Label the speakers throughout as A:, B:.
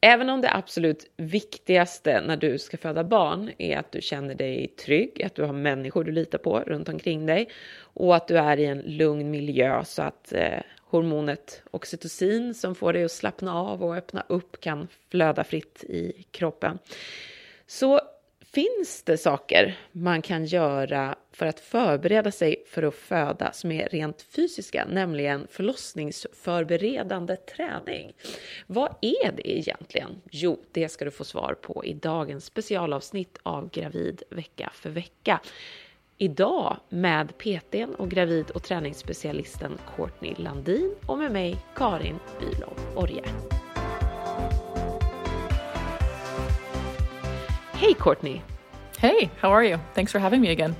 A: Även om det absolut viktigaste när du ska föda barn är att du känner dig trygg, att du har människor du litar på runt omkring dig och att du är i en lugn miljö så att eh, hormonet oxytocin som får dig att slappna av och öppna upp kan flöda fritt i kroppen. Så finns det saker man kan göra för att förbereda sig för att föda som är rent fysiska, nämligen förlossningsförberedande träning. Vad är det egentligen? Jo, det ska du få svar på i dagens specialavsnitt av Gravid vecka för vecka. Idag med PTn och gravid och träningsspecialisten Courtney Landin och med mig Karin Bülow Orje. Hej Courtney!
B: Hej, how are you? Thanks for having me again.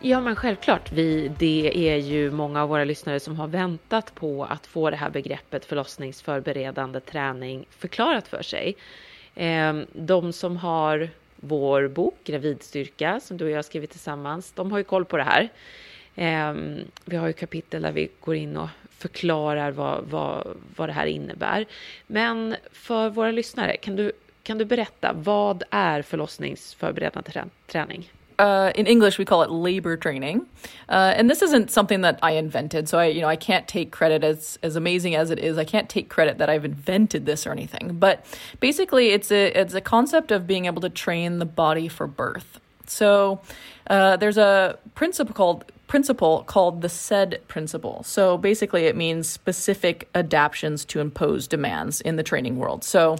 A: Ja, men självklart. Vi, det är ju många av våra lyssnare som har väntat på att få det här begreppet förlossningsförberedande träning förklarat för sig. Ehm, de som har vår bok Gravidstyrka som du och jag har skrivit tillsammans, de har ju koll på det här. Ehm, vi har ju kapitel där vi går in och förklarar vad, vad, vad det här innebär. Men för våra lyssnare, kan du kan du berätta, vad är förlossningsförberedande träning?
B: Uh, in English, we call it labor training, uh, and this isn't something that I invented. So I, you know, I can't take credit as as amazing as it is. I can't take credit that I've invented this or anything. But basically, it's a it's a concept of being able to train the body for birth. So uh, there's a principle called principle called the SAID principle. So basically, it means specific adaptations to imposed demands in the training world. So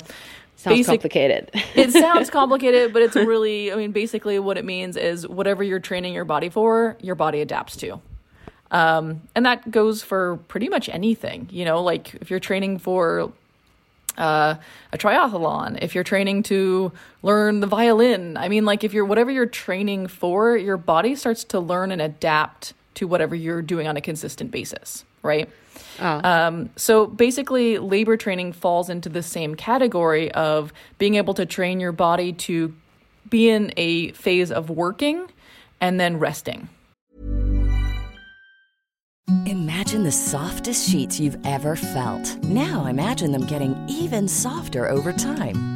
A: Sounds Basic, complicated.
B: it sounds complicated, but it's really, I mean, basically what it means is whatever you're training your body for, your body adapts to. Um, and that goes for pretty much anything, you know, like if you're training for uh, a triathlon, if you're training to learn the violin, I mean, like if you're whatever you're training for, your body starts to learn and adapt to whatever you're doing on a consistent basis, right? Oh. Um, so basically, labor training falls into the same category of being able to train your body to be in a phase of working and then resting.
C: Imagine the softest sheets you've ever felt. Now imagine them getting even softer over time.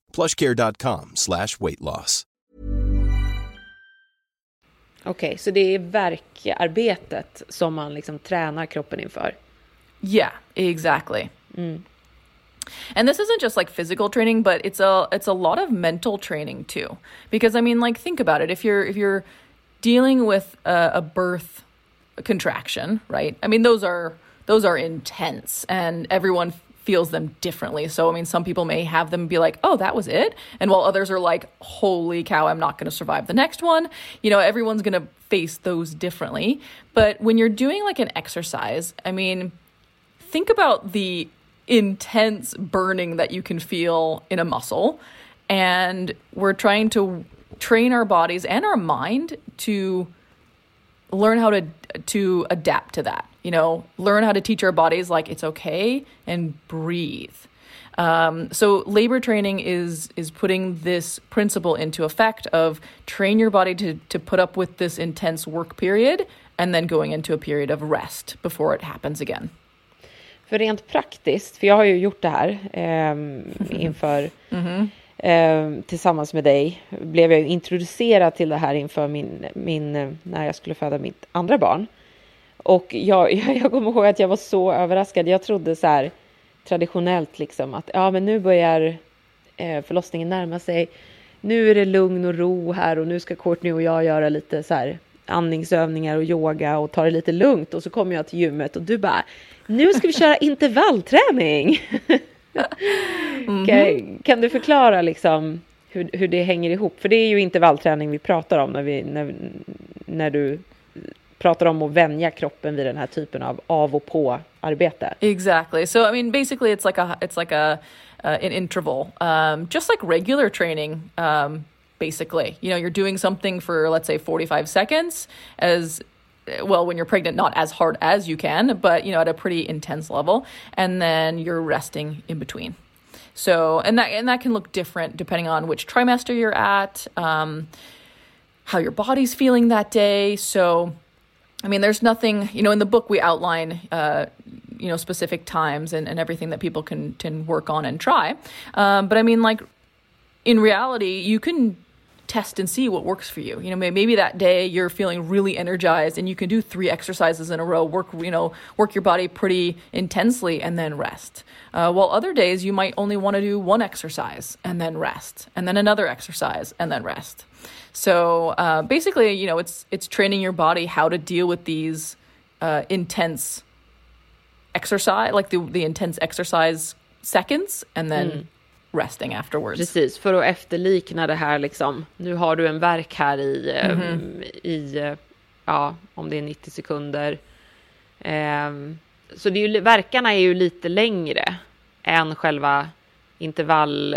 D: plushcare.com slash weight loss.
A: Okej, okay, så det är verkarbetet som man liksom tränar kroppen inför?
B: Yeah, exactly. Mm. And this isn't just like physical training, but it's a it's a lot of mental training too. Because I mean, like think about it. If you're if you're dealing with a, a birth contraction, right? I mean, those are those are intense, and everyone feels them differently. So, I mean, some people may have them be like, oh, that was it. And while others are like, holy cow, I'm not going to survive the next one. You know, everyone's going to face those differently. But when you're doing like an exercise, I mean, think about the intense burning that you can feel in a muscle. And we're trying to train our bodies and our mind to learn how to to adapt to that you know, learn how to teach our bodies like it's okay and breathe. Um, so labor training is is putting this principle into effect of train your body to to put up with this intense work period and then going into a period of rest before it happens again.
A: För rent praktiskt, för jag har ju gjort det här eh, inför mm -hmm. eh, tillsammans med dig blev jag introducerad till det här inför min, min när jag skulle föda mitt andra barn. Och jag, jag kommer ihåg att jag var så överraskad. Jag trodde så här traditionellt liksom att ja, men nu börjar eh, förlossningen närma sig. nu är det lugn och ro här och nu ska Courtney och jag göra lite så här andningsövningar och yoga och ta det lite lugnt och så kommer jag till gymmet och du bara nu ska vi köra intervallträning. mm. kan, kan, du förklara liksom hur, hur det hänger ihop? För det är ju intervallträning vi pratar om när, vi, när, när du pratar om att vänja kroppen vid den här typen av av och på arbete.
B: Exactly. So I mean basically it's like a it's like a uh, an interval. Um, just like regular training um, basically. You know, you're doing something for let's say 45 seconds as well when you're pregnant not as hard as you can, but you know at a pretty intense level and then you're resting in between. So, and that and that can look different depending on which trimester you're at, um, how your body's feeling that day. So, I mean, there's nothing, you know, in the book we outline, uh, you know, specific times and, and everything that people can, can work on and try. Um, but I mean, like, in reality, you can test and see what works for you. You know, maybe that day you're feeling really energized and you can do three exercises in a row, work, you know, work your body pretty intensely and then rest. Uh, while other days you might only want to do one exercise and then rest, and then another exercise and then rest. So uh, basically, you know, it's it's training your body how to deal with these uh, intense exercise, like the the intense exercise seconds, and then mm. resting afterwards.
A: Precis, för att efterlikna det här liksom. Nu har du en verk här i, mm -hmm. i ja, om det är 90 sekunder. Um, så det är ju, verkarna är ju lite längre än själva intervall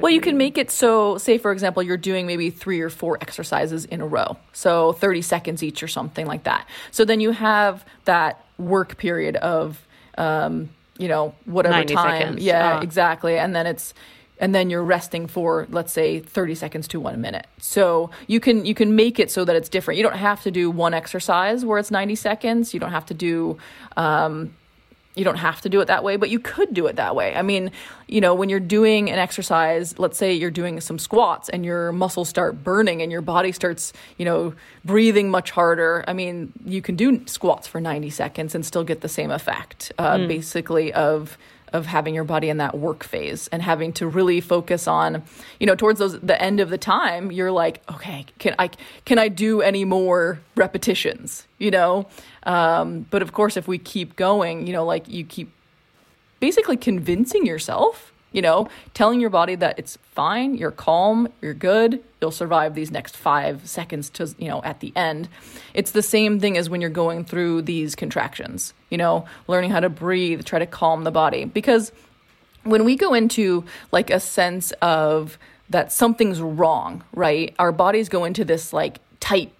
B: Well, you can make it so, say, for example, you're doing maybe three or four exercises in a row. So 30 seconds each or something like that. So then you have that work period of, um, you know, whatever time.
A: Seconds.
B: Yeah, uh. exactly. And then it's, and then you're resting for let's say 30 seconds to 1 minute. So you can you can make it so that it's different. You don't have to do one exercise where it's 90 seconds. You don't have to do um, you don't have to do it that way, but you could do it that way. I mean, you know, when you're doing an exercise, let's say you're doing some squats and your muscles start burning and your body starts, you know, breathing much harder. I mean, you can do squats for 90 seconds and still get the same effect, uh, mm. basically, of of having your body in that work phase and having to really focus on you know towards those the end of the time you're like okay can i can i do any more repetitions you know? Um, but of course if we keep going you know like you keep basically convincing yourself you know, telling your body that it's fine, you're calm, you're good, you'll survive these next five seconds to, you know, at the end. It's the same thing as when you're going through these contractions, you know, learning how to breathe, try to calm the body. Because when we go into like a sense of that something's wrong, right? Our bodies go into this like tight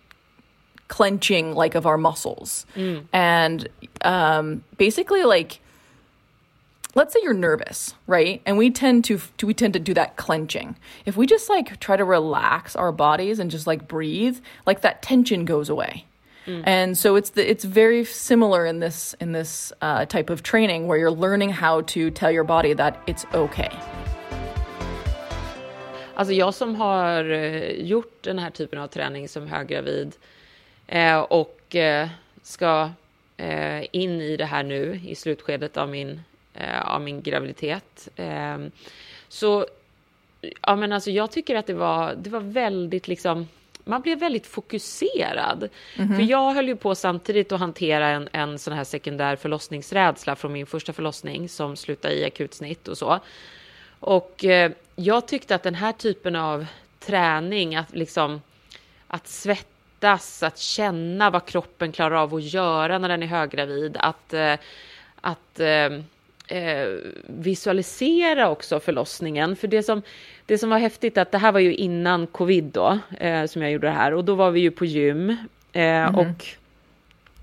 B: clenching like of our muscles. Mm. And um, basically like let's say you're nervous, right? And we tend to, we tend to do that clenching. If we just like try to relax our bodies and just like breathe, like that tension goes away. Mm. And so it's the, it's very similar in this in this uh, type of training where you're learning how to tell your body that it's okay.
A: Alltså jag som har eh, gjort den här typen av träning som höggravid eh, och eh, ska eh, in i det här nu i slutskedet av min eh, av min graviditet. Eh, så ja, men alltså, jag tycker att det var, det var väldigt liksom man blev väldigt fokuserad. Mm -hmm. För jag höll ju på samtidigt att hantera en, en sån här sekundär förlossningsrädsla från min första förlossning som slutade i akutsnitt och så. Och eh, jag tyckte att den här typen av träning, att liksom att svettas, att känna vad kroppen klarar av att göra när den är höggravid, att, eh, att eh, eh, visualisera också förlossningen. För det som, det som var häftigt att det här var ju innan covid då, eh, som jag gjorde det här. Och då var vi ju på gym. Eh, mm. Och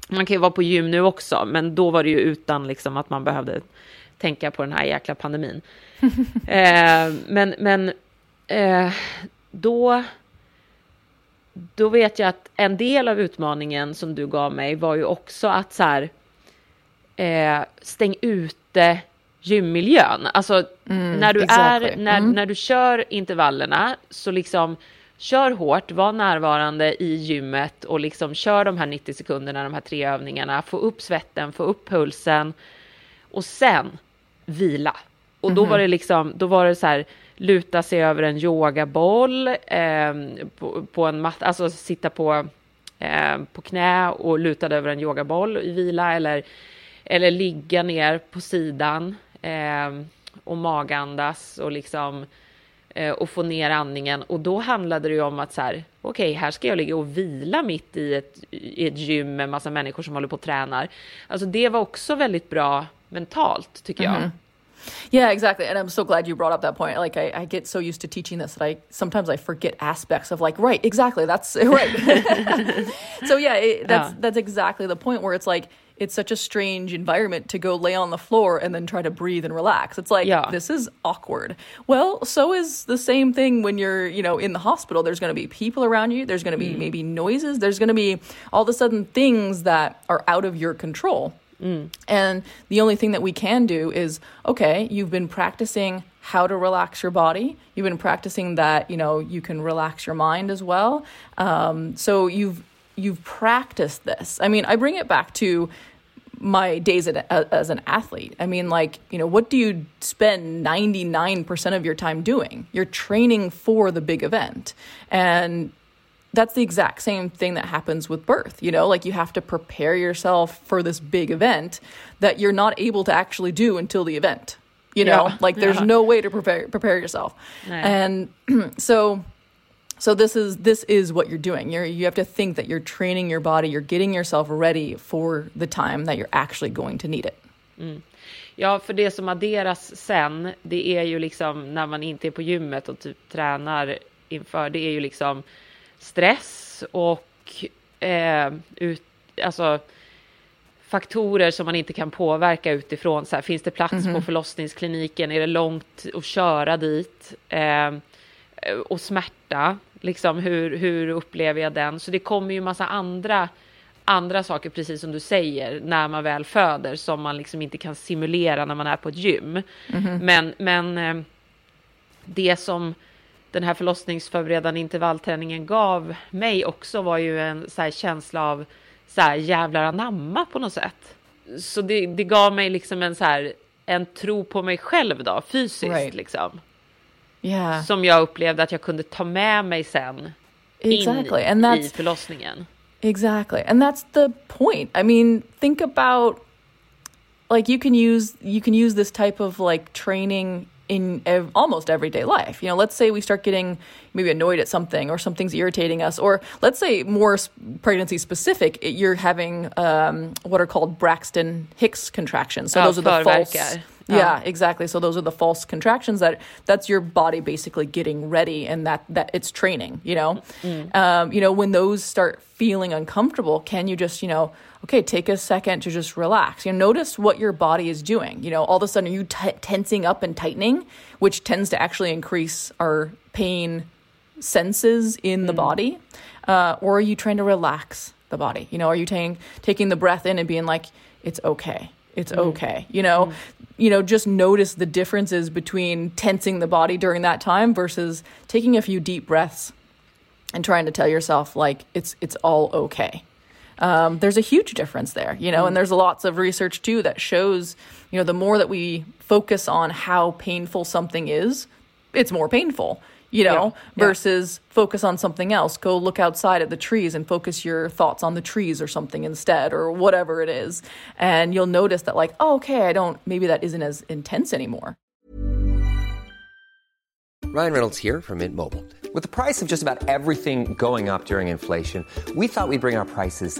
A: man kan ju vara på gym nu också, men då var det ju utan liksom att man behövde tänka på den här jäkla pandemin. eh, men men eh, då, då vet jag att en del av utmaningen som du gav mig var ju också att så här, eh, stäng ute gymmiljön. Alltså mm, när du exactly. är, när, mm. när du kör intervallerna så liksom kör hårt, var närvarande i gymmet och liksom kör de här 90 sekunderna, de här tre övningarna, få upp svetten, få upp pulsen och sen vila. Och då mm -hmm. var det liksom, då var det så här luta sig över en yogaboll eh, på, på, en matta, alltså sitta på, eh, på knä och luta över en yogaboll i vila eller, eller ligga ner på sidan eh, och magandas och liksom eh, och få ner andningen och då handlade det ju om att så här okej, okay, här ska jag ligga och vila mitt i ett, i ett gym med massa människor som håller på och tränar. Alltså det var också väldigt bra mentalt tycker jag. Mm -hmm.
B: Yeah, exactly. And I'm so glad you brought up that point. Like, I, I get so used to teaching this that I sometimes I forget aspects of like, right, exactly, that's right. so yeah, it, that's yeah. that's exactly the point where it's like it's such a strange environment to go lay on the floor and then try to breathe and relax. It's like yeah. this is awkward. Well, so is the same thing when you're, you know, in the hospital. There's going to be people around you. There's going to be mm. maybe noises. There's going to be all of a sudden things that are out of your control. Mm. And the only thing that we can do is okay, you've been practicing how to relax your body. You've been practicing that, you know, you can relax your mind as well. Um, so you've you've practiced this. I mean, I bring it back to my days as an athlete. I mean, like, you know, what do you spend 99% of your time doing? You're training for the big event. And that's the exact same thing that happens with birth. You know, like you have to prepare yourself for this big event that you're not able to actually do until the event. You know, yeah. like there's yeah. no way to prepare prepare yourself. And so so this is this is what you're doing. You're you have to think that you're training your body, you're getting yourself ready for the time that you're actually going to need it.
A: Mm. Ja, för det som adderas sen, det är ju liksom när man inte är på gymmet och typ tränar inför, det är ju liksom stress och eh, ut, alltså faktorer som man inte kan påverka utifrån. Så här, finns det plats mm -hmm. på mhm. förlossningskliniken? Är det långt att köra dit? Eh, och smärta, liksom hur, hur upplever jag den? Så det kommer ju massa andra andra saker, precis som du säger, när man väl föder som man liksom inte kan simulera när man är på ett gym. Mm -hmm. Men, men eh, det som den här förlossningsförberedande intervallträningen gav mig också var ju en så känsla av så här jävlar anamma på något sätt. Så det, det gav mig liksom en så här en tro på mig själv då, fysiskt right. liksom. Yeah. Som jag upplevde att jag kunde ta med mig sen exactly. in and that's, i förlossningen.
B: Exactly. And that's the point. I mean, think about like you can use you can use this type of like training in ev- almost everyday life. You know, let's say we start getting maybe annoyed at something or something's irritating us, or let's say more pregnancy specific, you're having um, what are called Braxton Hicks contractions. So oh, those are the false. Oh. Yeah, exactly. So those are the false contractions that that's your body basically getting ready, and that that it's training. You know, mm. um, you know when those start feeling uncomfortable, can you just you know okay, take a second to just relax. You know, notice what your body is doing. You know, all of a sudden are you t- tensing up and tightening, which tends to actually increase our pain senses in mm. the body, uh, or are you trying to relax the body? You know, are you taking taking the breath in and being like, it's okay, it's mm. okay. You know, mm. You know, just notice the differences between tensing the body during that time versus taking a few deep breaths and trying to tell yourself like it's it's all okay um, there's a huge difference there, you know, mm. and there's lots of research too that shows, you know, the more that we focus on how painful something is, it's more painful, you know, yeah. versus yeah. focus on something else. Go look outside at the trees and focus your thoughts on the trees or something instead, or whatever it is. And you'll notice that, like, oh, okay, I don't, maybe that isn't as intense anymore.
E: Ryan Reynolds here from Mint Mobile. With the price of just about everything going up during inflation, we thought we'd bring our prices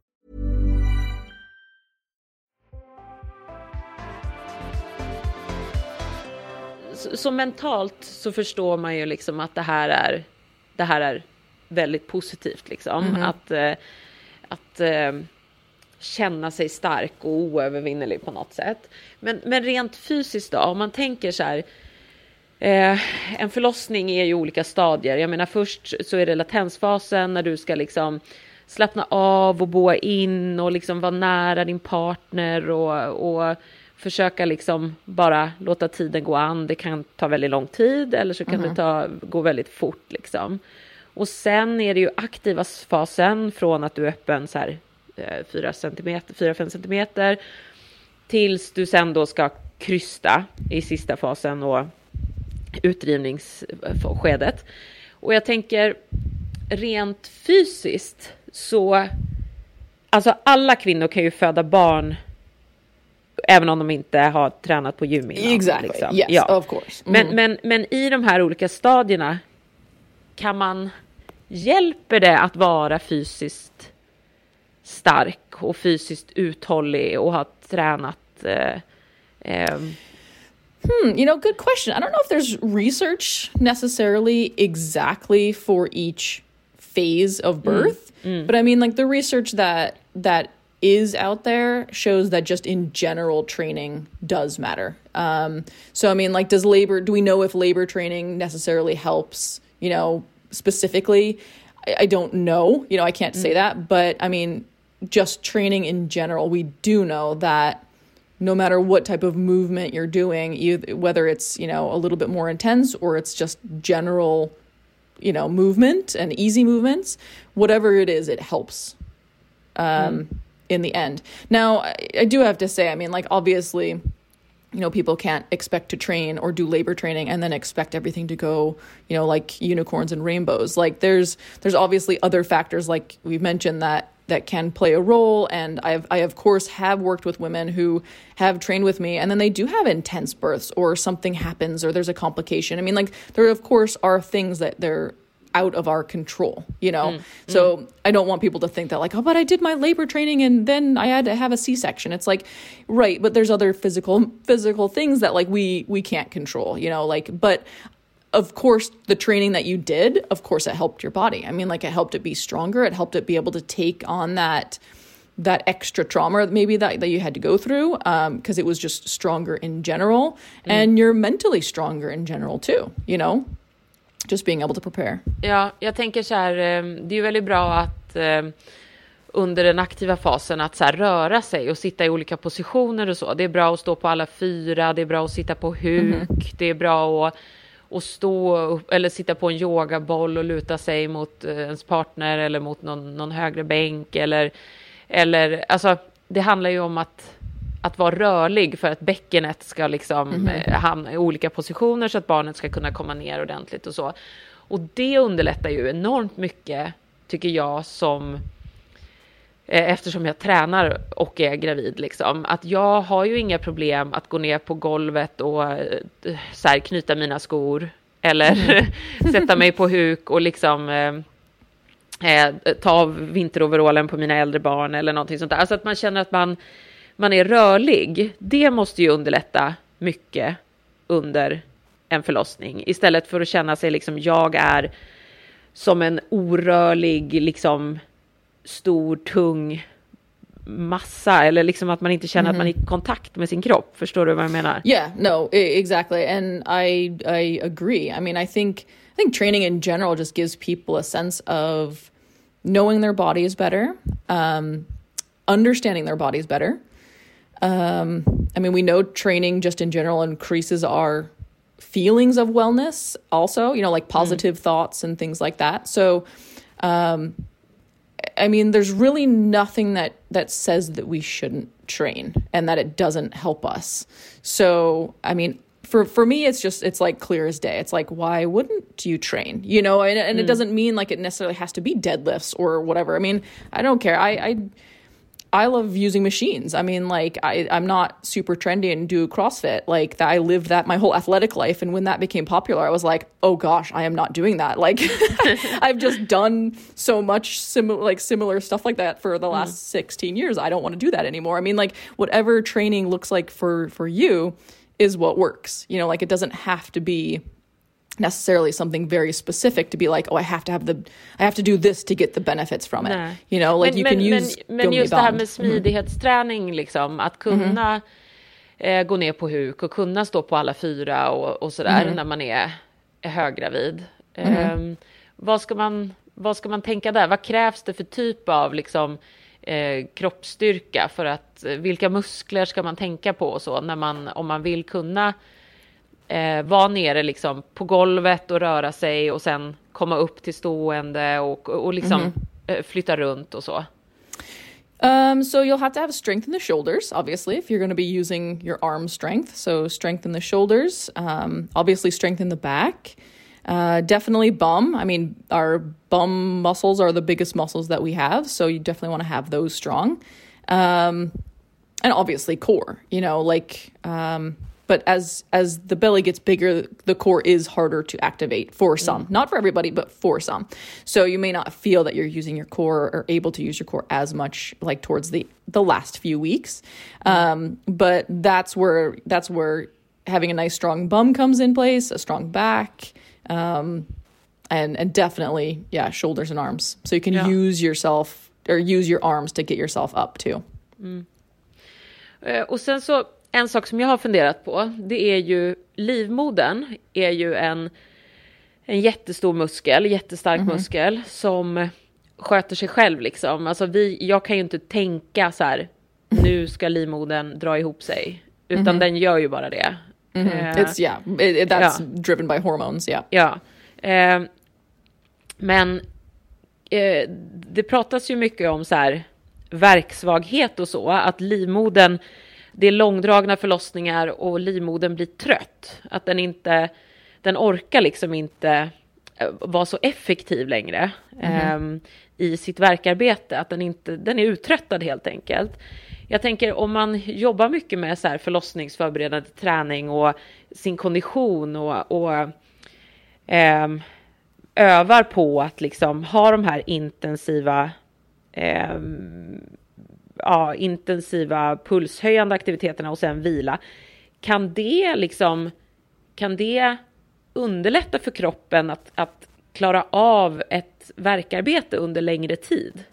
A: Så, så mentalt så förstår man ju liksom att det här är, det här är väldigt positivt liksom. Att, eh, att eh, känna sig stark och oövervinnerlig på något sätt. Men, men rent fysiskt då, om man tänker så här. Eh, en förlossning är ju olika stadier. Jag menar först så är det latensfasen när du ska liksom slappna av och boa in och liksom vara nära din partner och, och försöka liksom bara låta tiden gå an. Det kan ta väldigt lång tid eller så kan det ta, gå väldigt fort liksom. Och sen är det ju aktiva fasen från att du är öppen så här 4 centimeter, 4-5 centimeter tills du sen då ska krysta i sista fasen och utdrivningsskedet. Och jag tänker rent fysiskt så alltså alla kvinnor kan ju föda barn även om de inte har tränat på gym innan.
B: Exactly.
A: liksom.
B: Yes,
A: Ja.
B: of course.
A: Men,
B: Mm.
A: men, men i de här olika stadierna kan man, hjälper det att vara fysiskt stark och fysiskt uthållig och ha tränat eh, ehm,
B: Hmm, you know, good question. I don't know if there's research necessarily exactly for each phase of birth, but I mean like the research that that is out there shows that just in general training does matter. Um, so I mean like does labor do we know if labor training necessarily helps, you know, specifically? I, I don't know. You know, I can't say that, but I mean just training in general, we do know that no matter what type of movement you're doing, you, whether it's you know a little bit more intense or it's just general, you know, movement and easy movements, whatever it is, it helps um, in the end. Now, I, I do have to say, I mean, like obviously, you know, people can't expect to train or do labor training and then expect everything to go, you know, like unicorns and rainbows. Like there's there's obviously other factors like we've mentioned that that can play a role and I've I of course have worked with women who have trained with me and then they do have intense births or something happens or there's a complication. I mean like there of course are things that they're out of our control, you know? Mm, so mm. I don't want people to think that, like, oh, but I did my labor training and then I had to have a C section. It's like, right, but there's other physical physical things that like we we can't control, you know, like but of course the training that you did, of course it helped your body. I mean, like it helped it be stronger, it helped it be able to take on that that extra trauma maybe that, that you had to go through um, because it was just stronger in general mm. and you're mentally stronger in general too you know just being able to prepare
A: Ja, jag tänker så här, eh, det är ju väldigt bra att eh, under den aktiva fasen att så röra sig och sitta i olika positioner och så. Det är bra att stå på alla fyra, det är bra att sitta på huk, det är bra att, att stå upp, eller sitta på en yogaboll och luta sig mot eh, ens partner eller mot någon, någon högre bänk eller, eller alltså det handlar ju om att att vara rörlig för att bäckenet ska liksom eh, hamna i olika positioner så att barnet ska kunna komma ner ordentligt och så. Och det underlättar ju enormt mycket, tycker jag, som eh, eftersom jag tränar och är gravid liksom, att jag har ju inga problem att gå ner på golvet och eh, så här, knyta mina skor eller sätta mig på huk och liksom eh, ta av vinteroverallen på mina äldre barn eller någonting sånt där. Alltså att man känner att man, man är rörlig. Det måste ju underlätta mycket under en förlossning istället för att känna sig liksom jag är som en orörlig, liksom stor, tung massa eller liksom att man inte känner att man är i kontakt med sin kropp. Förstår du vad jag menar?
B: Yeah, no, e- exactly. And I I agree. I mean, I think I think training in general just gives people a sense of knowing their bodies better, um, understanding their bodies better. Um, I mean, we know training just in general increases our feelings of wellness, also, you know, like positive thoughts and things like that. So, um, I mean, there's really nothing that that says that we shouldn't train and that it doesn't help us. So, I mean, for for me it's just it's like clear as day. It's like why wouldn't you train? You know and, and it doesn't mean like it necessarily has to be deadlifts or whatever. I mean i don't care. I i I love using machines. I mean, like I, I'm not super trendy and do CrossFit. Like that, I lived that my whole athletic life, and when that became popular, I was like, oh gosh, I am not doing that. Like I've just done so much similar, like similar stuff like that for the last mm. 16 years. I don't want to do that anymore. I mean, like whatever training looks like for for you is what works. You know, like it doesn't have to be necessarily something very specific to be like, oh, I have to have the, I have to do this to get the benefits from it. Nej. You know, like men, you can
A: men,
B: use
A: Men, men just det här med smidighetsträning, mm. liksom, att kunna mm. eh, gå ner på huk och kunna stå på alla fyra och, och sådär mm. när man är, är höggravid. Eh, vad, ska man, vad ska man tänka där? Vad krävs det för typ av liksom, eh, kroppsstyrka för att, vilka muskler ska man tänka på och så när man, om man vill kunna eh, vara nere liksom på golvet och röra sig och sen komma upp till stående och, och liksom mm -hmm. flytta runt och så?
B: Um, so you'll have to have strength in the shoulders, obviously, if you're going to be using your arm strength. So strength in the shoulders, um, obviously strength in the back. Uh, definitely bum. I mean, our bum muscles are the biggest muscles that we have, so you definitely want to have those strong. Um, and obviously core. You know, like um, but as as the belly gets bigger the core is harder to activate for some mm. not for everybody but for some so you may not feel that you're using your core or able to use your core as much like towards the the last few weeks um, but that's where that's where having a nice strong bum comes in place a strong back um, and and definitely yeah shoulders and arms so you can yeah. use yourself or use your arms to get yourself up too mm.
A: Uh, och sen så en sak som jag har funderat på, det är ju livmodern är ju en, en jättestor muskel, jättestark mm -hmm. muskel som sköter sig själv liksom. Alltså vi, jag kan ju inte tänka så här, nu ska livmodern dra ihop sig, utan mm -hmm. den gör ju bara det.
B: Mm -hmm. uh, It's yeah, it, that's ja. driven by hormones, yeah.
A: Ja. Uh, men uh, det pratas ju mycket om så här verksvaghet och så, att livmodern det är långdragna förlossningar och livmodern blir trött. Att den inte, den orkar liksom inte eh, vara så effektiv längre mm. eh, i sitt verkarbete. Att den inte, den är uttröttad helt enkelt. Jag tänker om man jobbar mycket med så här förlossningsförberedande träning och sin kondition och, och eh, övar på att liksom ha de här intensiva eh, ja, intensiva pulshöjande aktiviteterna och sen vila. Kan det liksom, kan det underlätta för kroppen att, att klara av ett verkarbete under längre tid?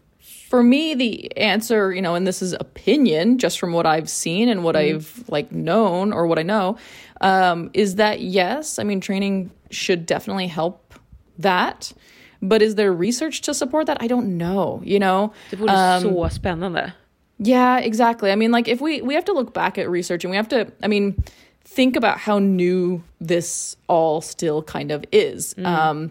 B: For me, the answer, you know, and this is opinion just from what I've seen and what mm. I've like known or what I know, um, is that yes, I mean, training should definitely help that. But is there research to support that? I don't know, you know?
A: Det vore um, så spännande.
B: Yeah, exactly. I mean, like if we we have to look back at research and we have to, I mean, think about how new this all still kind of is. Mm. Um,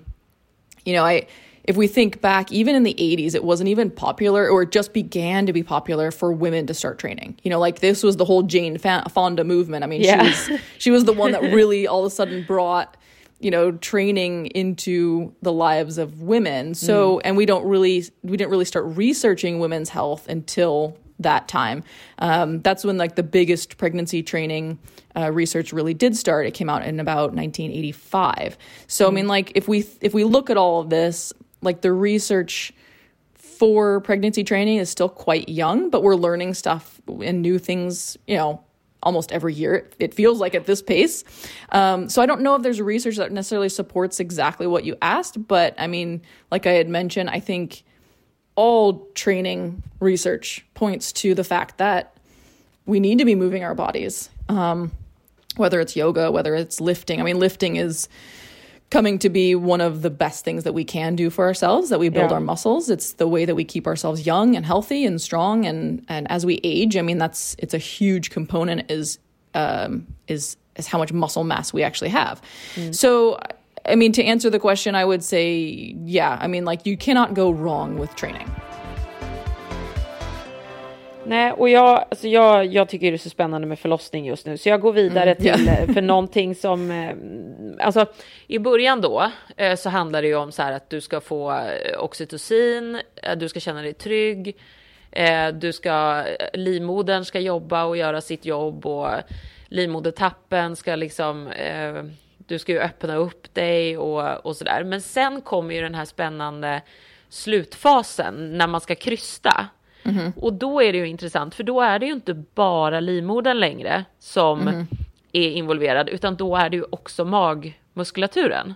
B: you know, I if we think back, even in the 80s, it wasn't even popular or it just began to be popular for women to start training. You know, like this was the whole Jane Fonda movement. I mean, yeah. she was she was the one that really all of a sudden brought you know training into the lives of women so mm. and we don't really we didn't really start researching women's health until that time. Um, that's when like the biggest pregnancy training uh, research really did start. It came out in about 1985. So mm I mean, mm. like if we if we look at all of this, like the research for pregnancy training is still quite young, but we're learning stuff and new things. You know. Almost every year, it feels like at this pace. Um, so I don't know if there's research that necessarily supports exactly what you asked, but I mean, like I had mentioned, I think all training research points to the fact that we need to be moving our bodies. Um, whether it's yoga, whether it's lifting. I mean, lifting is coming to be one of the best things that we can do for ourselves that we build yeah. our muscles it's the way that we keep ourselves young and healthy and strong and and as we age i mean that's it's a huge component is um is is how much muscle mass we actually have mm. so I mean, to answer the question, I would say, yeah. I mean, like, you cannot go wrong with training.
A: Nej, och jag, alltså jag, jag tycker det är så spännande med förlossning just nu, så jag går vidare
B: Mm,
A: till, eh, för någonting som, eh, alltså i början då, eh, så handlar det ju om så här att du ska få oxytocin, du ska känna dig trygg, du ska, livmodern ska jobba och göra sitt jobb och livmodertappen ska liksom, du ska ju öppna upp dig och, och sådär. Men sen kommer ju den här spännande slutfasen när man ska krysta. Och då är det ju intressant, för då är det ju inte bara livmodern längre som är involverad, utan då är det ju också magmuskulaturen.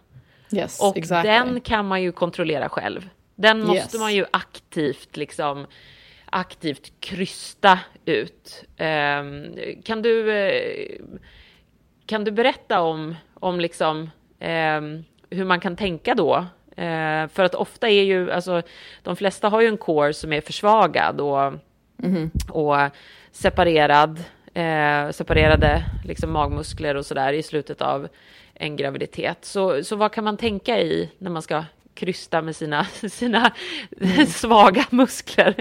B: Yes,
A: Och
B: exactly.
A: den kan man ju kontrollera själv. Den måste
B: Yes.
A: man ju aktivt liksom aktivt krysta ut. Ehm, kan du eh, kan du berätta om om liksom ehm, hur man kan tänka då? Eh, för att ofta är ju alltså de flesta har ju en core som är försvagad och och separerad, eh, separerade liksom magmuskler och sådär i slutet av en graviditet. Så, så vad kan man tänka i när man ska krysta med sina, sina svaga muskler?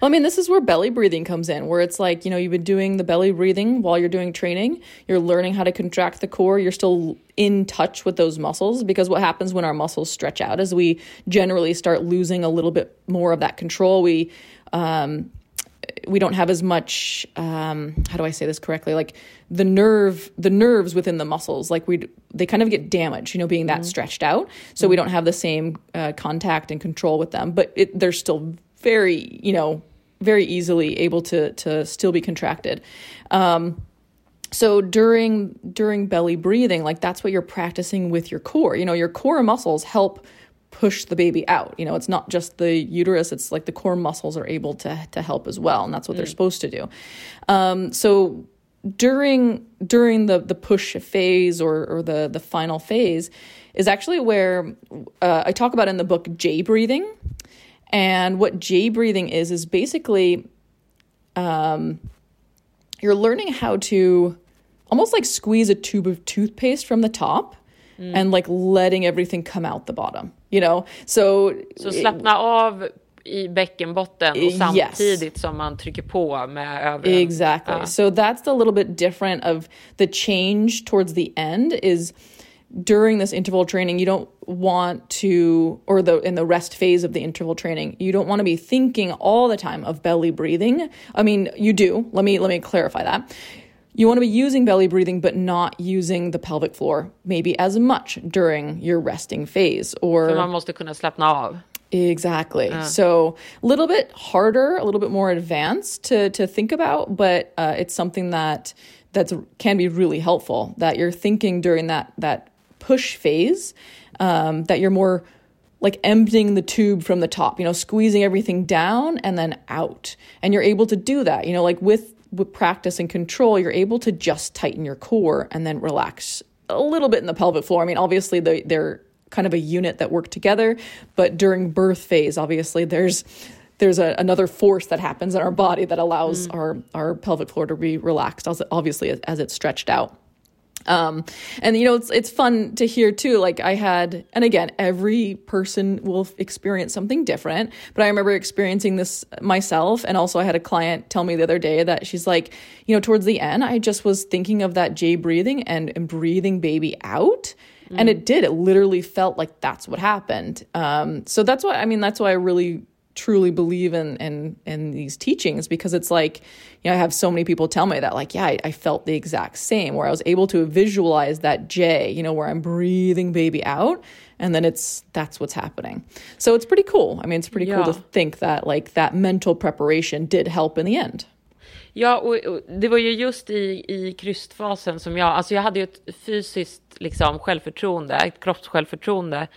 B: Well, I mean, this is where belly breathing comes in, where it's like, you know, you've been doing the belly breathing while you're doing training. You're learning how to contract the core. You're still in touch with those muscles because what happens when our muscles stretch out is we generally start losing a little bit more of that control. We, um, we don't have as much um, how do i say this correctly? Like the nerve the nerves within the muscles like we they kind of get damaged you know being that stretched out. So we don't have the same uh, contact and control with them but it, they're still very you know very easily able to to still be contracted. Um, so during during belly breathing like that's what you're practicing with your core. You know your core muscles help push the baby out. You know it's not just the uterus it's like the core muscles are able to to help as well and that's what they're supposed to do. Um, so during during the the push phase or or the the final phase is actually where uh, I talk about in the book J breathing and what J breathing is is basically um, you're learning how to almost like squeeze a tube of toothpaste from the top and like letting everything come out the bottom, you know? So,
A: Så slappna av i bäckenbotten och
B: Yes.
A: samtidigt som man trycker på med övriga.
B: Exactly. So that's the little bit different of the change towards the end is during this interval training you don't want to or the in the rest phase of the interval training you don't want to be thinking all the time of belly breathing. I mean, you do. Let me let me clarify that. You want to be using belly breathing but not using the pelvic floor maybe as much during your resting phase or
A: För man måste kunna slappna av.
B: Exactly. So a little bit harder, a little bit more advanced to to think about, but uh, it's something that that's can be really helpful. That you're thinking during that that push phase, um, that you're more like emptying the tube from the top, you know, squeezing everything down and then out, and you're able to do that. You know, like with with practice and control, you're able to just tighten your core and then relax a little bit in the pelvic floor. I mean, obviously they they're kind of a unit that work together, but during birth phase, obviously there's there's a, another force that happens in our body that allows mm. our our pelvic floor to be relaxed, obviously as, as it's stretched out. Um, and you know, it's it's fun to hear too. Like I had, and again, every person will experience something different. But I remember experiencing this myself, and also I had a client tell me the other day that she's like, you know, towards the end, I just was thinking of that J breathing and, and breathing baby out, and it did. It literally felt like that's what happened. Um, so that's why I mean, that's why I really truly believe in in in these teachings because it's like you know I have so many people tell me that like yeah I, I felt the exact same where I was able to visualize that J you know where I'm breathing baby out and then it's that's what's happening so it's pretty cool I mean it's pretty cool
A: Yeah.
B: to think that like that mental preparation did help in the end
A: Ja, och, och det var ju just i, i krystfasen som jag, alltså jag hade ju ett fysiskt liksom självförtroende, ett kroppssjälvförtroende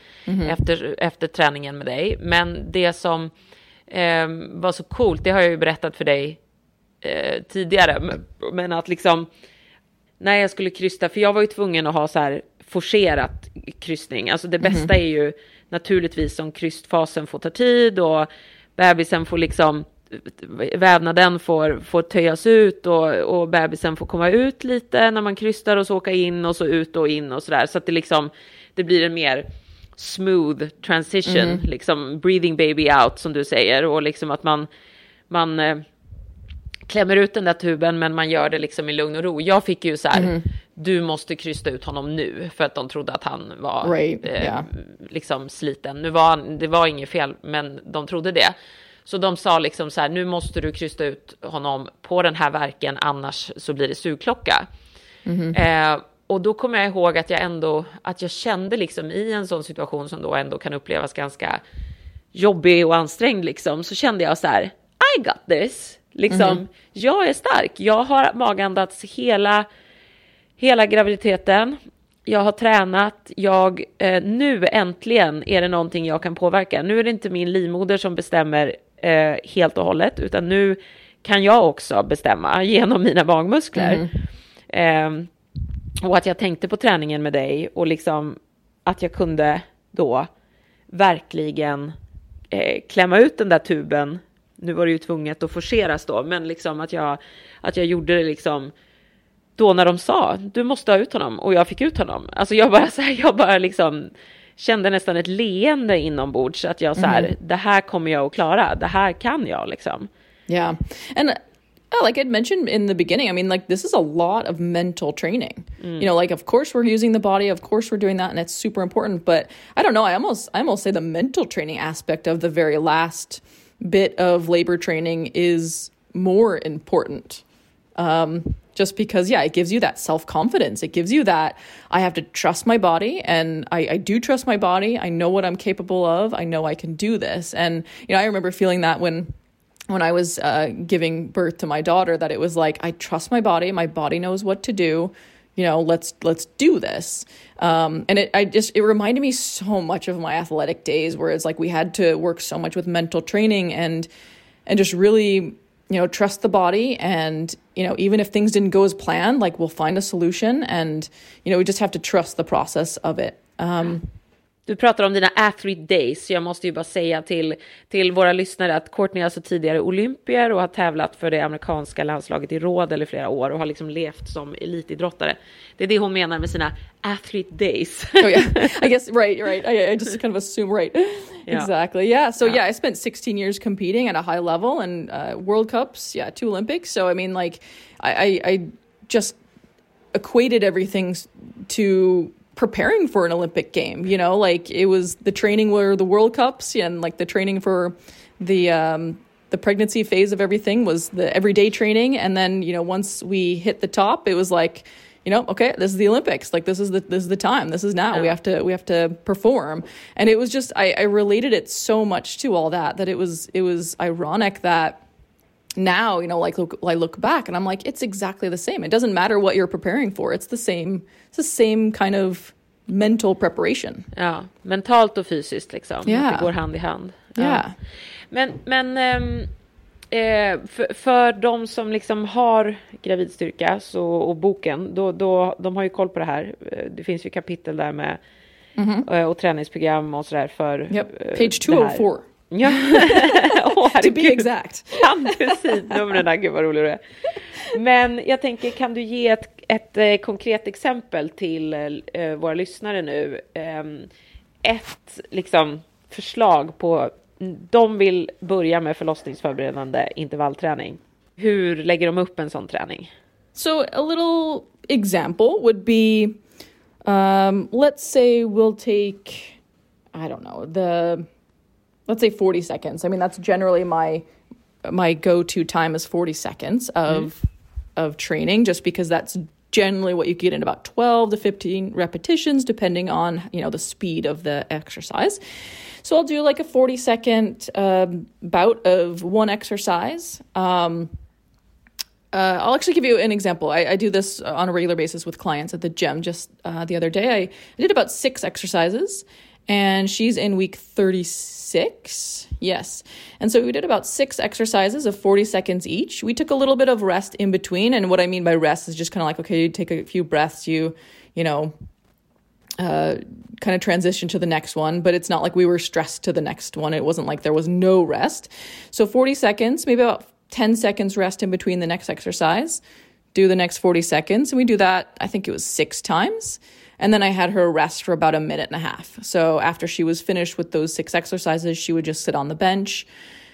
A: efter, efter träningen med dig. Men det som eh, var så coolt, det har jag ju berättat för dig eh, tidigare, men, men att liksom när jag skulle krysta, för jag var ju tvungen att ha så här forcerat kryssning. Alltså det bästa är ju naturligtvis om krystfasen får ta tid och bebisen får liksom vävnaden får, får töjas ut och, och bebisen får komma ut lite när man krystar och så åka in och så ut och in och sådär. Så att det liksom, det blir en mer smooth transition, liksom breathing baby out som du säger och liksom att man, man, eh, klämmer ut den där tuben men man gör det liksom i lugn och ro. Jag fick ju så här, mm. du måste krysta ut honom nu för att de trodde att han var
B: right. eh, yeah.
A: liksom sliten. Nu var det var inget fel men de trodde det. Så de sa liksom så här, nu måste du krysta ut honom på den här verken annars så blir det sugklocka. Mm. Eh, och då kommer jag ihåg att jag ändå, att jag kände liksom i en sån situation som då ändå kan upplevas ganska jobbig och ansträngd liksom, så kände jag så här, I got this. Liksom, mm. jag är stark. Jag har magandats hela, hela graviditeten. Jag har tränat. Jag, eh, nu äntligen är det någonting jag kan påverka. Nu är det inte min livmoder som bestämmer eh, helt och hållet, utan nu kan jag också bestämma genom mina magmuskler. Mm. Eh, och att jag tänkte på träningen med dig och liksom att jag kunde då verkligen eh, klämma ut den där tuben. Nu var det ju tvunget att forceras då, men liksom att jag, att jag gjorde det liksom då när de sa du måste ha ut honom och jag fick ut honom. Alltså jag bara så här, jag bara liksom kände nästan ett leende inombords att jag så här, mm. det här kommer jag att klara, det här kan jag liksom.
B: Yeah, and Oh, like I'd mentioned in the beginning, I mean, like this is a lot of mental training. Mm. You know, like of course we're using the body, of course we're doing that, and it's super important. But I don't know. I almost, I almost say the mental training aspect of the very last bit of labor training is more important. Um, just because, yeah, it gives you that self confidence. It gives you that I have to trust my body, and I, I do trust my body. I know what I'm capable of. I know I can do this. And you know, I remember feeling that when when I was uh, giving birth to my daughter that it was like I trust my body, my body knows what to do. You know, let's let's do this. Um, and it I just it reminded me so much of my athletic days where it's like we had to work so much with mental training and and just really you know trust the body and you know even if things didn't go as planned like we'll find a solution and you know we just have to trust the process of it. Um,
A: Du pratar om dina athlete days. Jag måste ju bara säga till, till våra lyssnare att Courtney är alltså tidigare olympier och har tävlat för det amerikanska landslaget i råd i flera år och har liksom levt som elitidrottare. Det är det hon menar med sina athlete days.
B: oh yeah, I guess right, right. I, I just kind of assume right. Yeah. Exactly. Yeah. So yeah. yeah. I spent 16 years competing at a high level and uh, World Cups. Yeah, two Olympics. So I mean, like, I, I, I just equated everything to preparing for an Olympic game. You know, like it was the training were the World Cups and like the training for the um, the pregnancy phase of everything was the everyday training, and then you know once we hit the top, it was like you know okay this is the olympics. Like this is the this is the time. This is now. Yeah. we have to we have to perform. And it was just I, I related it so much to all that that it was it was ironic that now, you know, like look, I look back and I'm like, it's exactly the same. It doesn't matter what you're preparing for. It's the same. It's the same kind of mental preparation.
A: Ja, mentalt och fysiskt liksom.
B: Yeah.
A: Det går hand i hand.
B: Ja. Yeah.
A: Men, men ähm, eh, för, för de som liksom har gravidstyrka så, och boken, då, då, de har ju koll på det här. Eh, det finns ju kapitel där med mm -hmm. och träningsprogram och sådär för
B: yep. Page 204.
A: Ja.
B: oh, to be exact.
A: Sidnumren? Gud vad rolig du är. Men jag tänker, kan du ge ett, ett eh, konkret exempel till eh, våra lyssnare nu? Eh, ett liksom, förslag på, de vill börja med förlossningsförberedande intervallträning. Hur lägger de upp en sån träning?
B: So a little example would be, um, let's say we'll take, I don't know, the let's say 40 seconds. I mean, that's generally my my go-to time is 40 seconds of mm. of training just because that's generally what you get in about 12 to 15 repetitions depending on, you know, the speed of the exercise. So I'll do like a 40 second um, bout of one exercise. Um, uh, I'll actually give you an example. I, I, do this on a regular basis with clients at the gym. Just uh, the other day, I, I, did about six exercises, and she's in week 36. Yes. And so we did about six exercises of 40 seconds each. We took a little bit of rest in between. And what I mean by rest is just kind of like, okay, you take a few breaths, you, you know, uh, kind of transition to the next one, but it's not like we were stressed to the next one. It wasn't like there was no rest. So 40 seconds, maybe about 10 seconds rest in between the next exercise. Do the next 40 seconds. And we do that, I think it was six times. And then I had her rest for about a minute and a half. So after she was finished with those six exercises, she would just sit on the bench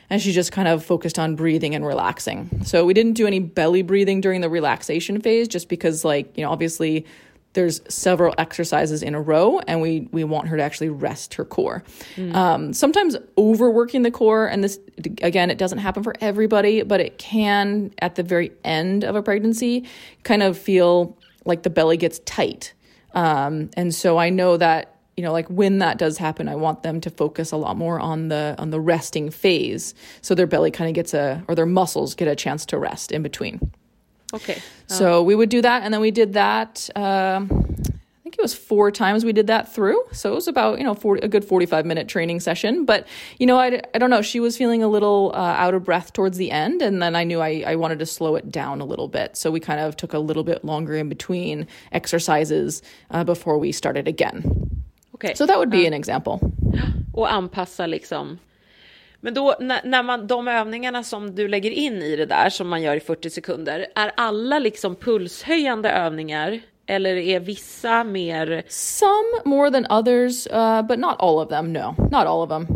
B: and she just kind of focused on breathing and relaxing. So we didn't do any belly breathing during the relaxation phase just because like, you know, obviously there's several exercises in a row and we we want her to actually rest her core mm. um, sometimes overworking the core and this again it doesn't happen for everybody but it can at the very end of a pregnancy kind of feel like the belly gets tight um, and so i know that you know like when that does happen i want them to focus a lot more on the on the resting phase so their belly kind of gets a or their muscles get a chance to rest in between.
A: Okay.
B: So we would do that and then we did that um, think it was four times we did that through so it was about you know 40, a good 45 minute training session but you know i, I don't know she was feeling a little uh, out of breath towards the end and then i knew I, I wanted to slow it down a little bit so we kind of took a little bit longer in between exercises uh, before we started again
A: Okay.
B: So that would be ja. an example.
A: Och anpassa liksom. Men då när, när, man de övningarna som du lägger in i det där som man gör i 40 sekunder, är alla liksom pulshöjande övningar eller är vissa mer?
B: Some more than others, uh, but not all of them. No, not all of them.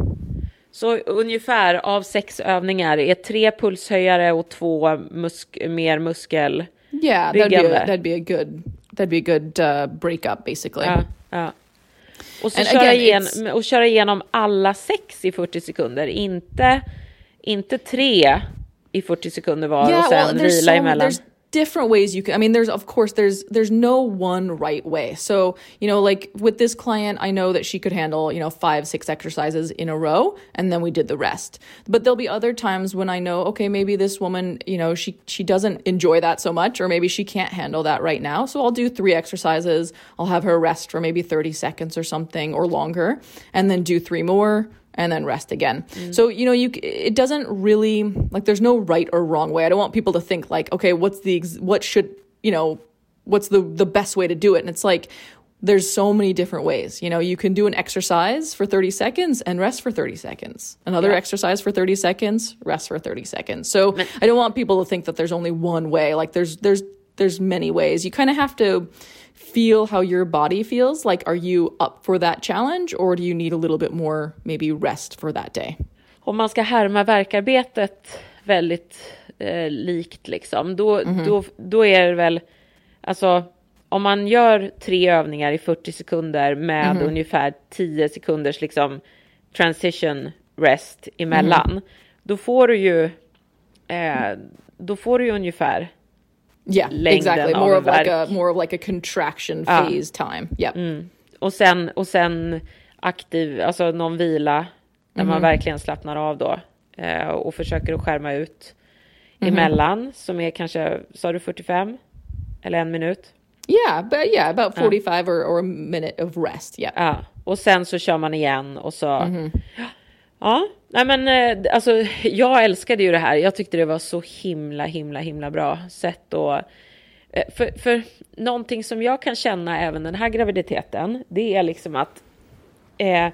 A: Så ungefär av sex övningar är tre pulshöjare och två musk mer muskel.
B: Yeah, that'd be, a, that'd be a good that'd be a good uh, breakup basically.
A: Ja, ja. Och, så köra, again, igen, och köra igenom alla sex i 40 sekunder, inte, inte tre i 40 sekunder var yeah, och sen well, vila emellan
B: different ways you can i mean there's of course there's there's no one right way. So you know like with this client i know that she could handle you know five six exercises in a row and then we did the rest. But there'll be other times when i know okay maybe this woman you know she she doesn't enjoy that so much or maybe she can't handle that right now. So i'll do three exercises. I'll have her rest for maybe 30 seconds or something or longer and then do three more and then rest again. Mm. So, you know, you it doesn't really like there's no right or wrong way. I don't want people to think like, okay, what's the what should, you know, what's the the best way to do it? And it's like there's so many different ways. You know, you can do an exercise for 30 seconds and rest for 30 seconds. Another yeah. exercise for 30 seconds, rest for 30 seconds. So, I don't want people to think that there's only one way. Like there's there's there's many ways. You kind of have to feel how your body feels. Like, are you up for that challenge or do you need a little bit more maybe rest for that day?
A: Om man ska härma verkarbetet väldigt eh, likt liksom, då, mm -hmm. då, då är det väl, alltså om man gör tre övningar i 40 sekunder med mm -hmm. ungefär 10 sekunders liksom transition rest emellan, mm -hmm. då får du ju, eh, då får du ju ungefär
B: Yeah, exactly. More of like a more of like a contraction phase ja. time. Yeah.
A: Mm. Och sen och sen aktiv, alltså någon vila där mm. man verkligen slappnar av då eh, och försöker att skärma ut mm. emellan som är kanske, sa du 45 eller en minut?
B: Yeah, but yeah, about 45 ja. or, or a minute of rest. Yeah.
A: Ja, och sen så kör man igen och så. Mm. Ja, nej men eh, alltså jag älskade ju det här. Jag tyckte det var så himla, himla, himla bra sätt att eh, för, för någonting som jag kan känna även den här graviditeten, det är liksom att eh,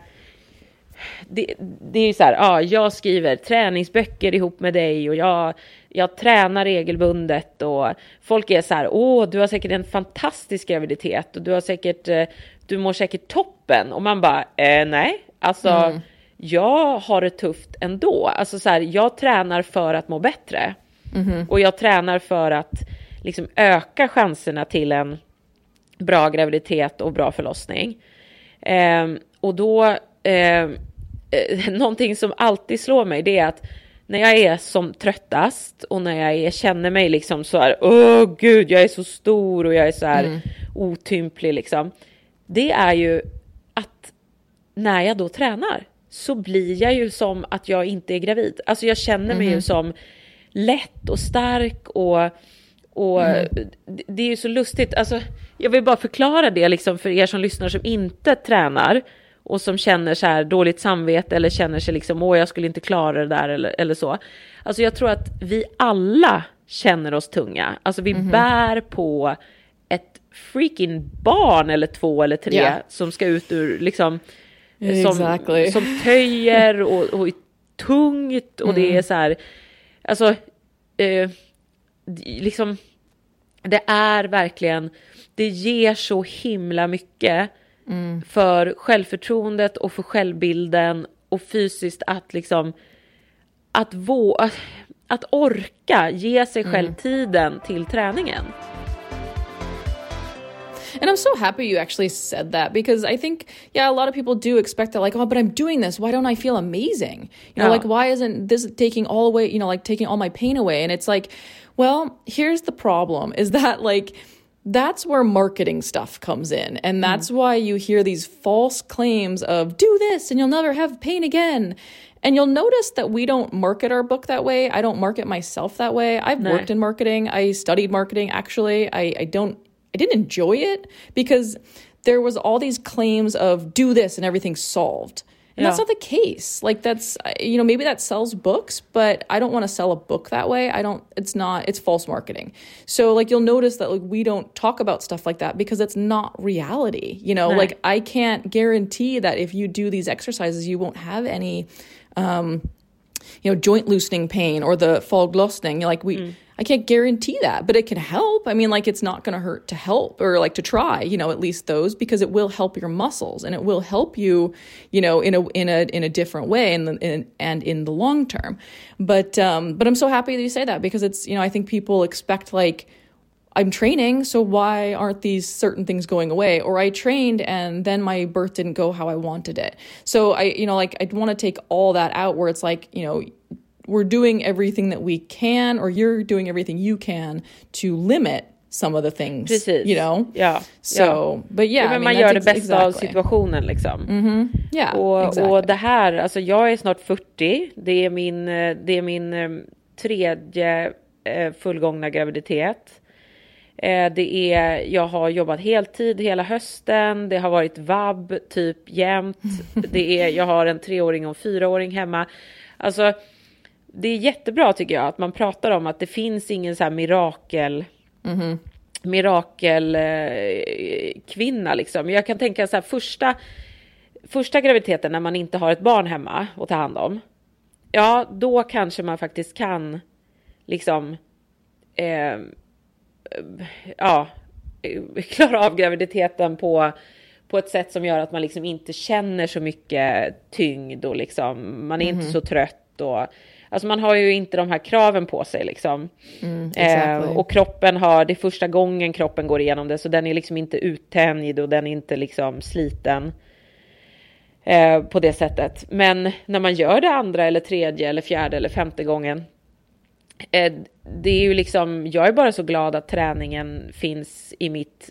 A: det, det är ju så här, ja, jag skriver träningsböcker ihop med dig och jag, jag tränar regelbundet och folk är så här, åh, du har säkert en fantastisk graviditet och du har säkert, eh, du mår säkert toppen och man bara, eh, nej, alltså mm jag har det tufft ändå. Alltså så här, jag tränar för att må bättre. Mm. Och jag tränar för att liksom öka chanserna till en bra graviditet och bra förlossning. Eh, och då, ehm, eh, någonting som alltid slår mig det är att när jag är som tröttast och när jag är, känner mig liksom så här, åh gud, jag är så stor och jag är så här mm. otymplig liksom. Det är ju att när jag då tränar, så blir jag ju som att jag inte är gravid. Alltså jag känner mig mm. ju mhm. som lätt och stark och, och mm. det är ju så lustigt. Alltså, jag vill bara förklara det liksom för er som lyssnar som inte tränar och som känner så här dåligt samvete eller känner sig liksom åh jag skulle inte klara det där eller, eller så. Alltså jag tror att vi alla känner oss tunga. Alltså vi mm. bär på ett freaking barn eller två eller tre yeah. som ska ut ur liksom som, exactly. som töjer och, och är tungt och mm. det är så här, alltså, eh, liksom, det är verkligen, det ger så himla mycket mm. för självförtroendet och för självbilden och fysiskt att liksom att, vå, att, att orka ge sig själv tiden till träningen.
B: And I'm so happy you actually said that because I think, yeah, a lot of people do expect that, like, oh, but I'm doing this. Why don't I feel amazing? You know,
A: Yeah.
B: like, why isn't this taking all away, you know, like taking all my pain away? And it's like, well, here's the problem is that, like, that's where marketing stuff comes in. And hmm. that's why you hear these false claims of do this and you'll never have pain again. And you'll notice that we don't market our book that way. I don't market myself that way. I've worked in marketing. I studied marketing actually. I, I don't I didn't enjoy it because there was all these claims of do this and everything's solved. And that's not the case. Like that's you know maybe that sells books, but I don't want to sell a book that way. I don't it's not it's false marketing. So like you'll notice that like we don't talk about stuff like that because it's not reality. You know, like I can't guarantee that if you do these exercises you won't have any um you know joint loosening pain or the foglossning like we i can't guarantee that but it can help. I mean like it's not going to hurt to help or like to try you know at least those because it will help your muscles and it will help you you know in a in a in a different way and in, and in the long term. But um but i'm so happy that you say that because it's you know i think people expect like I'm training, so why aren't these certain things going away? Or I trained and then my birth didn't go how I wanted it. So I, you know, like I want to take all that out where it's like, you know, we're doing everything that we can, or you're doing everything you can to limit some of the things,
A: Precis.
B: you know?
A: Yeah.
B: So, but yeah,
A: Ja,
B: I
A: men
B: mean,
A: man gör det bästa av
B: exactly.
A: situationen liksom.
B: Yeah,
A: Och,
B: exactly.
A: och det här, alltså jag är snart 40. Det är min, eh, det är min eh, tredje eh, fullgångna graviditet. Eh, Det är, jag har jobbat heltid hela hösten. Det har varit vab typ jämt. Det är, jag har en treåring och en fyraåring hemma. Alltså, det är jättebra tycker jag att man pratar om att det finns ingen så här mirakel mirakel eh, kvinna liksom. Jag kan tänka så här första första graviditeten när man inte har ett barn hemma att ta hand om. Ja, då kanske man faktiskt kan liksom eh, ja, eh, klara av graviditeten på på ett sätt som gör att man liksom inte känner så mycket tyngd och liksom man är inte så trött och alltså man har ju inte de här kraven på sig liksom.
B: exactly.
A: eh, och kroppen har, det är första gången kroppen går igenom det så den är liksom inte uttänjd och den är inte liksom sliten eh, på det sättet. Men när man gör det andra eller tredje eller fjärde eller femte gången eh, det är ju liksom, jag är bara så glad att träningen finns i mitt,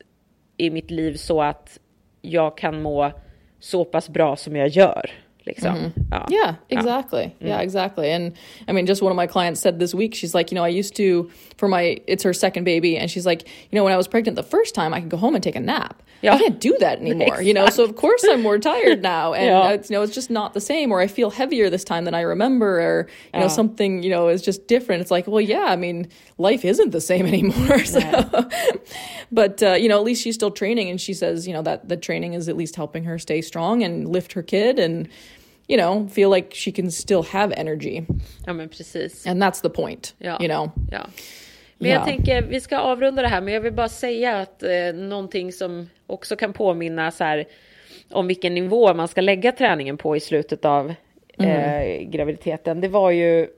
A: i mitt liv så att jag kan må så pass bra som jag gör. Liksom. Ja.
B: Yeah, exactly. Yeah, exactly. And I mean, just one of my clients said this week, she's like, you know, I used to, for my, it's her second baby, and she's like, you know, when I was pregnant the first time, I could go home and take a nap.
A: Yeah.
B: I can't do that anymore, you know, so of course I'm more tired now. And,
A: Yeah.
B: it's, you know, it's just not the same, or I feel heavier this time than I remember, or, you know, something, you know, is just different. It's like, well, yeah, I mean, life isn't the same anymore. So, but, uh, you know, at least she's still training, and she says, you know, that the training is at least helping her stay strong and lift her kid and, you know, feel like she can still have energy.
A: ja, men precis.
B: And that's the point,
A: Ja.
B: you know?
A: Ja. Men jag
B: Ja.
A: tänker, vi ska avrunda det här, men jag vill bara säga att eh, någonting som också kan påminna så här, om vilken nivå man ska lägga träningen på i slutet av eh, graviditeten. Det var ju,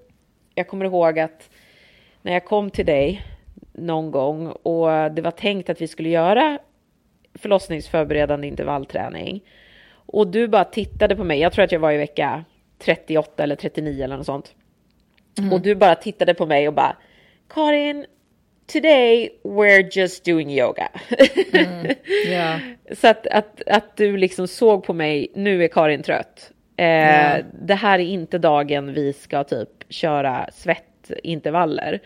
A: jag kommer ihåg att när jag kom till dig någon gång och det var tänkt att vi skulle göra förlossningsförberedande intervallträning. Och du bara tittade på mig, jag tror att jag var i vecka 38 eller 39 eller något sånt. Och du bara tittade på mig och bara Karin, today we're just doing yoga.
B: Yeah.
A: Så att, att, att du liksom såg på mig, nu är Karin trött. Eh, Det här är inte dagen vi ska typ köra svettintervaller.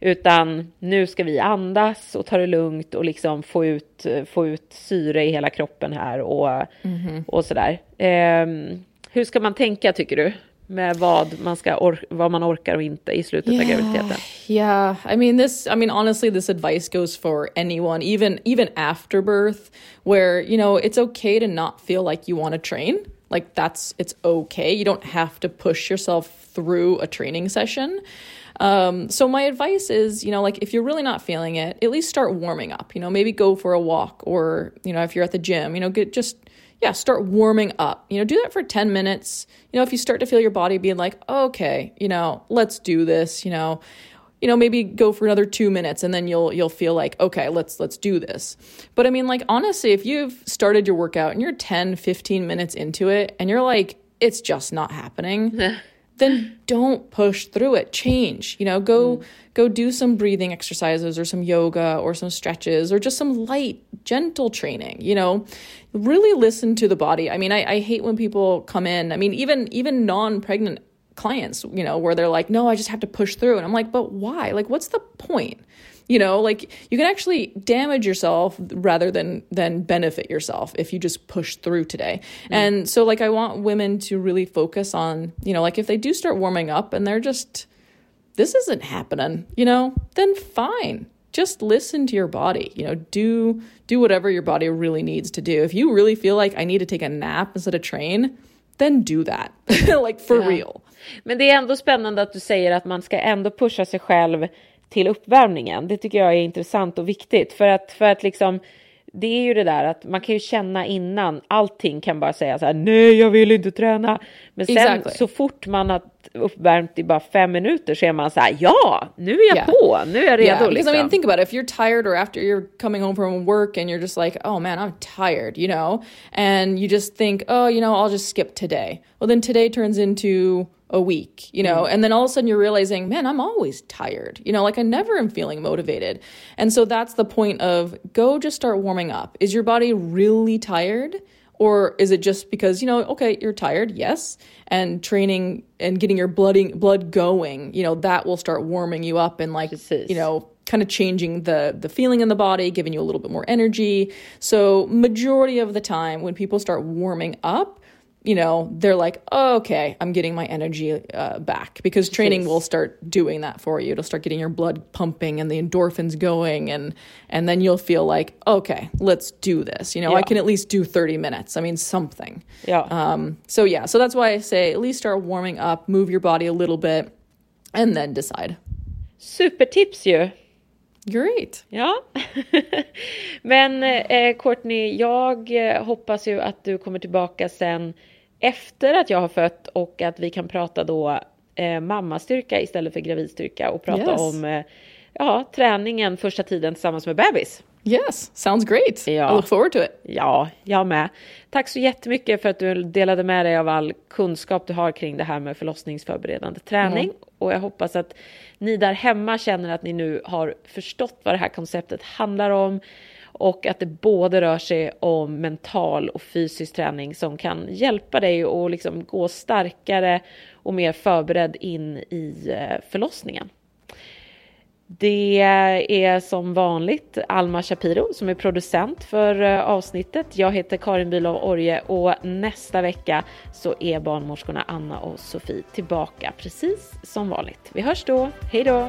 A: Utan nu ska vi andas och ta det lugnt och liksom få ut, få ut syre i hela kroppen här och, och sådär. Eh, hur ska man tänka tycker du? Med vad man, ska or- vad man orkar och inte i slutet av graviditeten.
B: Yeah, I mean this I mean honestly this advice goes for anyone even even after birth where you know it's okay to not feel like you want to train. Like that's it's okay. You don't have to push yourself through a training session. Um, so my advice is, you know, like if you're really not feeling it, at least start warming up. You know, maybe go for a walk, or you know, if you're at the gym, you know, get just yeah, start warming up. You know, do that for 10 minutes. You know, if you start to feel your body being like, okay, you know, let's do this, you know, you know maybe go for another 2 minutes and then you'll you'll feel like okay let's let's do this but i mean like honestly if you've started your workout and you're 10 15 minutes into it and you're like it's just not happening then don't push through it. Change you know go mm. go do some breathing exercises or some yoga or some stretches or just some light gentle training you know. Really listen to the body. I mean i, I hate when people come in i mean even even non-pregnant clients you know where they're like no i just have to push through. And i'm like but why? Like what's the point you know like you can actually damage yourself rather than than benefit yourself if you just push through today. Mm. and so like i want women to really focus on you know like if they do start warming up and they're just this isn't happening you know then fine. Just listen to your body you know do do whatever your body really needs to do. If you really feel like i need to take a nap instead of train then do that. Like for yeah. real.
A: Men det är ändå spännande att du säger att man ska ändå pusha sig själv till uppvärmningen. Det tycker jag är intressant och viktigt för att, för att liksom det är ju det där att man kan ju känna innan allting kan bara säga så här nej jag vill inte träna. Men sen exactly. så fort man har uppvärmt i bara fem minuter så är man så här ja nu är jag yeah. på, nu är jag redo. Yeah, liksom.
B: I mean think about it if you're tired or after you're coming home from work and you're just like oh man I'm tired you know and you just think oh you know I'll just skip today. Well then today turns into a week, you know, mm. and then all of a sudden you're realizing, man, I'm always tired, you know, like I never am feeling motivated. And so that's the point of go just start warming up. Is your body really tired? Or is it just because, you know, okay, you're tired, yes, and training and getting your blooding blood going, you know, that will start warming you up and like, you know, kind of changing the the feeling in the body, giving you a little bit more energy. So majority of the time when people start warming up, you know, they're like, oh, okay, I'm getting my energy uh, back because training will start doing that for you. It'll start getting your blood pumping and the endorphins going, and and then you'll feel like, okay, let's do this. You know, yeah. I can at least do 30 minutes. I mean, something.
A: Yeah.
B: Um. So yeah. So that's why I say at least start warming up, move your body a little bit, and then decide.
A: Super tips ju.
B: Great.
A: Ja. Men eh, Courtney, jag eh, hoppas ju att du kommer tillbaka sen efter att jag har fött och att vi kan prata då eh, mammastyrka istället för gravidstyrka och prata yes. om eh, ja, träningen första tiden tillsammans med bebis.
B: Yes, sounds great. Ja. I look forward to it.
A: Ja, jag med. Tack så jättemycket för att du delade med dig av all kunskap du har kring det här med förlossningsförberedande träning. Mm. Och jag hoppas att ni där hemma känner att ni nu har förstått vad det här konceptet handlar om och att det både rör sig om mental och fysisk träning som kan hjälpa dig att liksom gå starkare och mer förberedd in i eh, förlossningen. Det är som vanligt Alma Shapiro som är producent för eh, avsnittet. Jag heter Karin Bülow Orje och nästa vecka så är barnmorskorna Anna och Sofie tillbaka precis som vanligt. Vi hörs då. Hej då!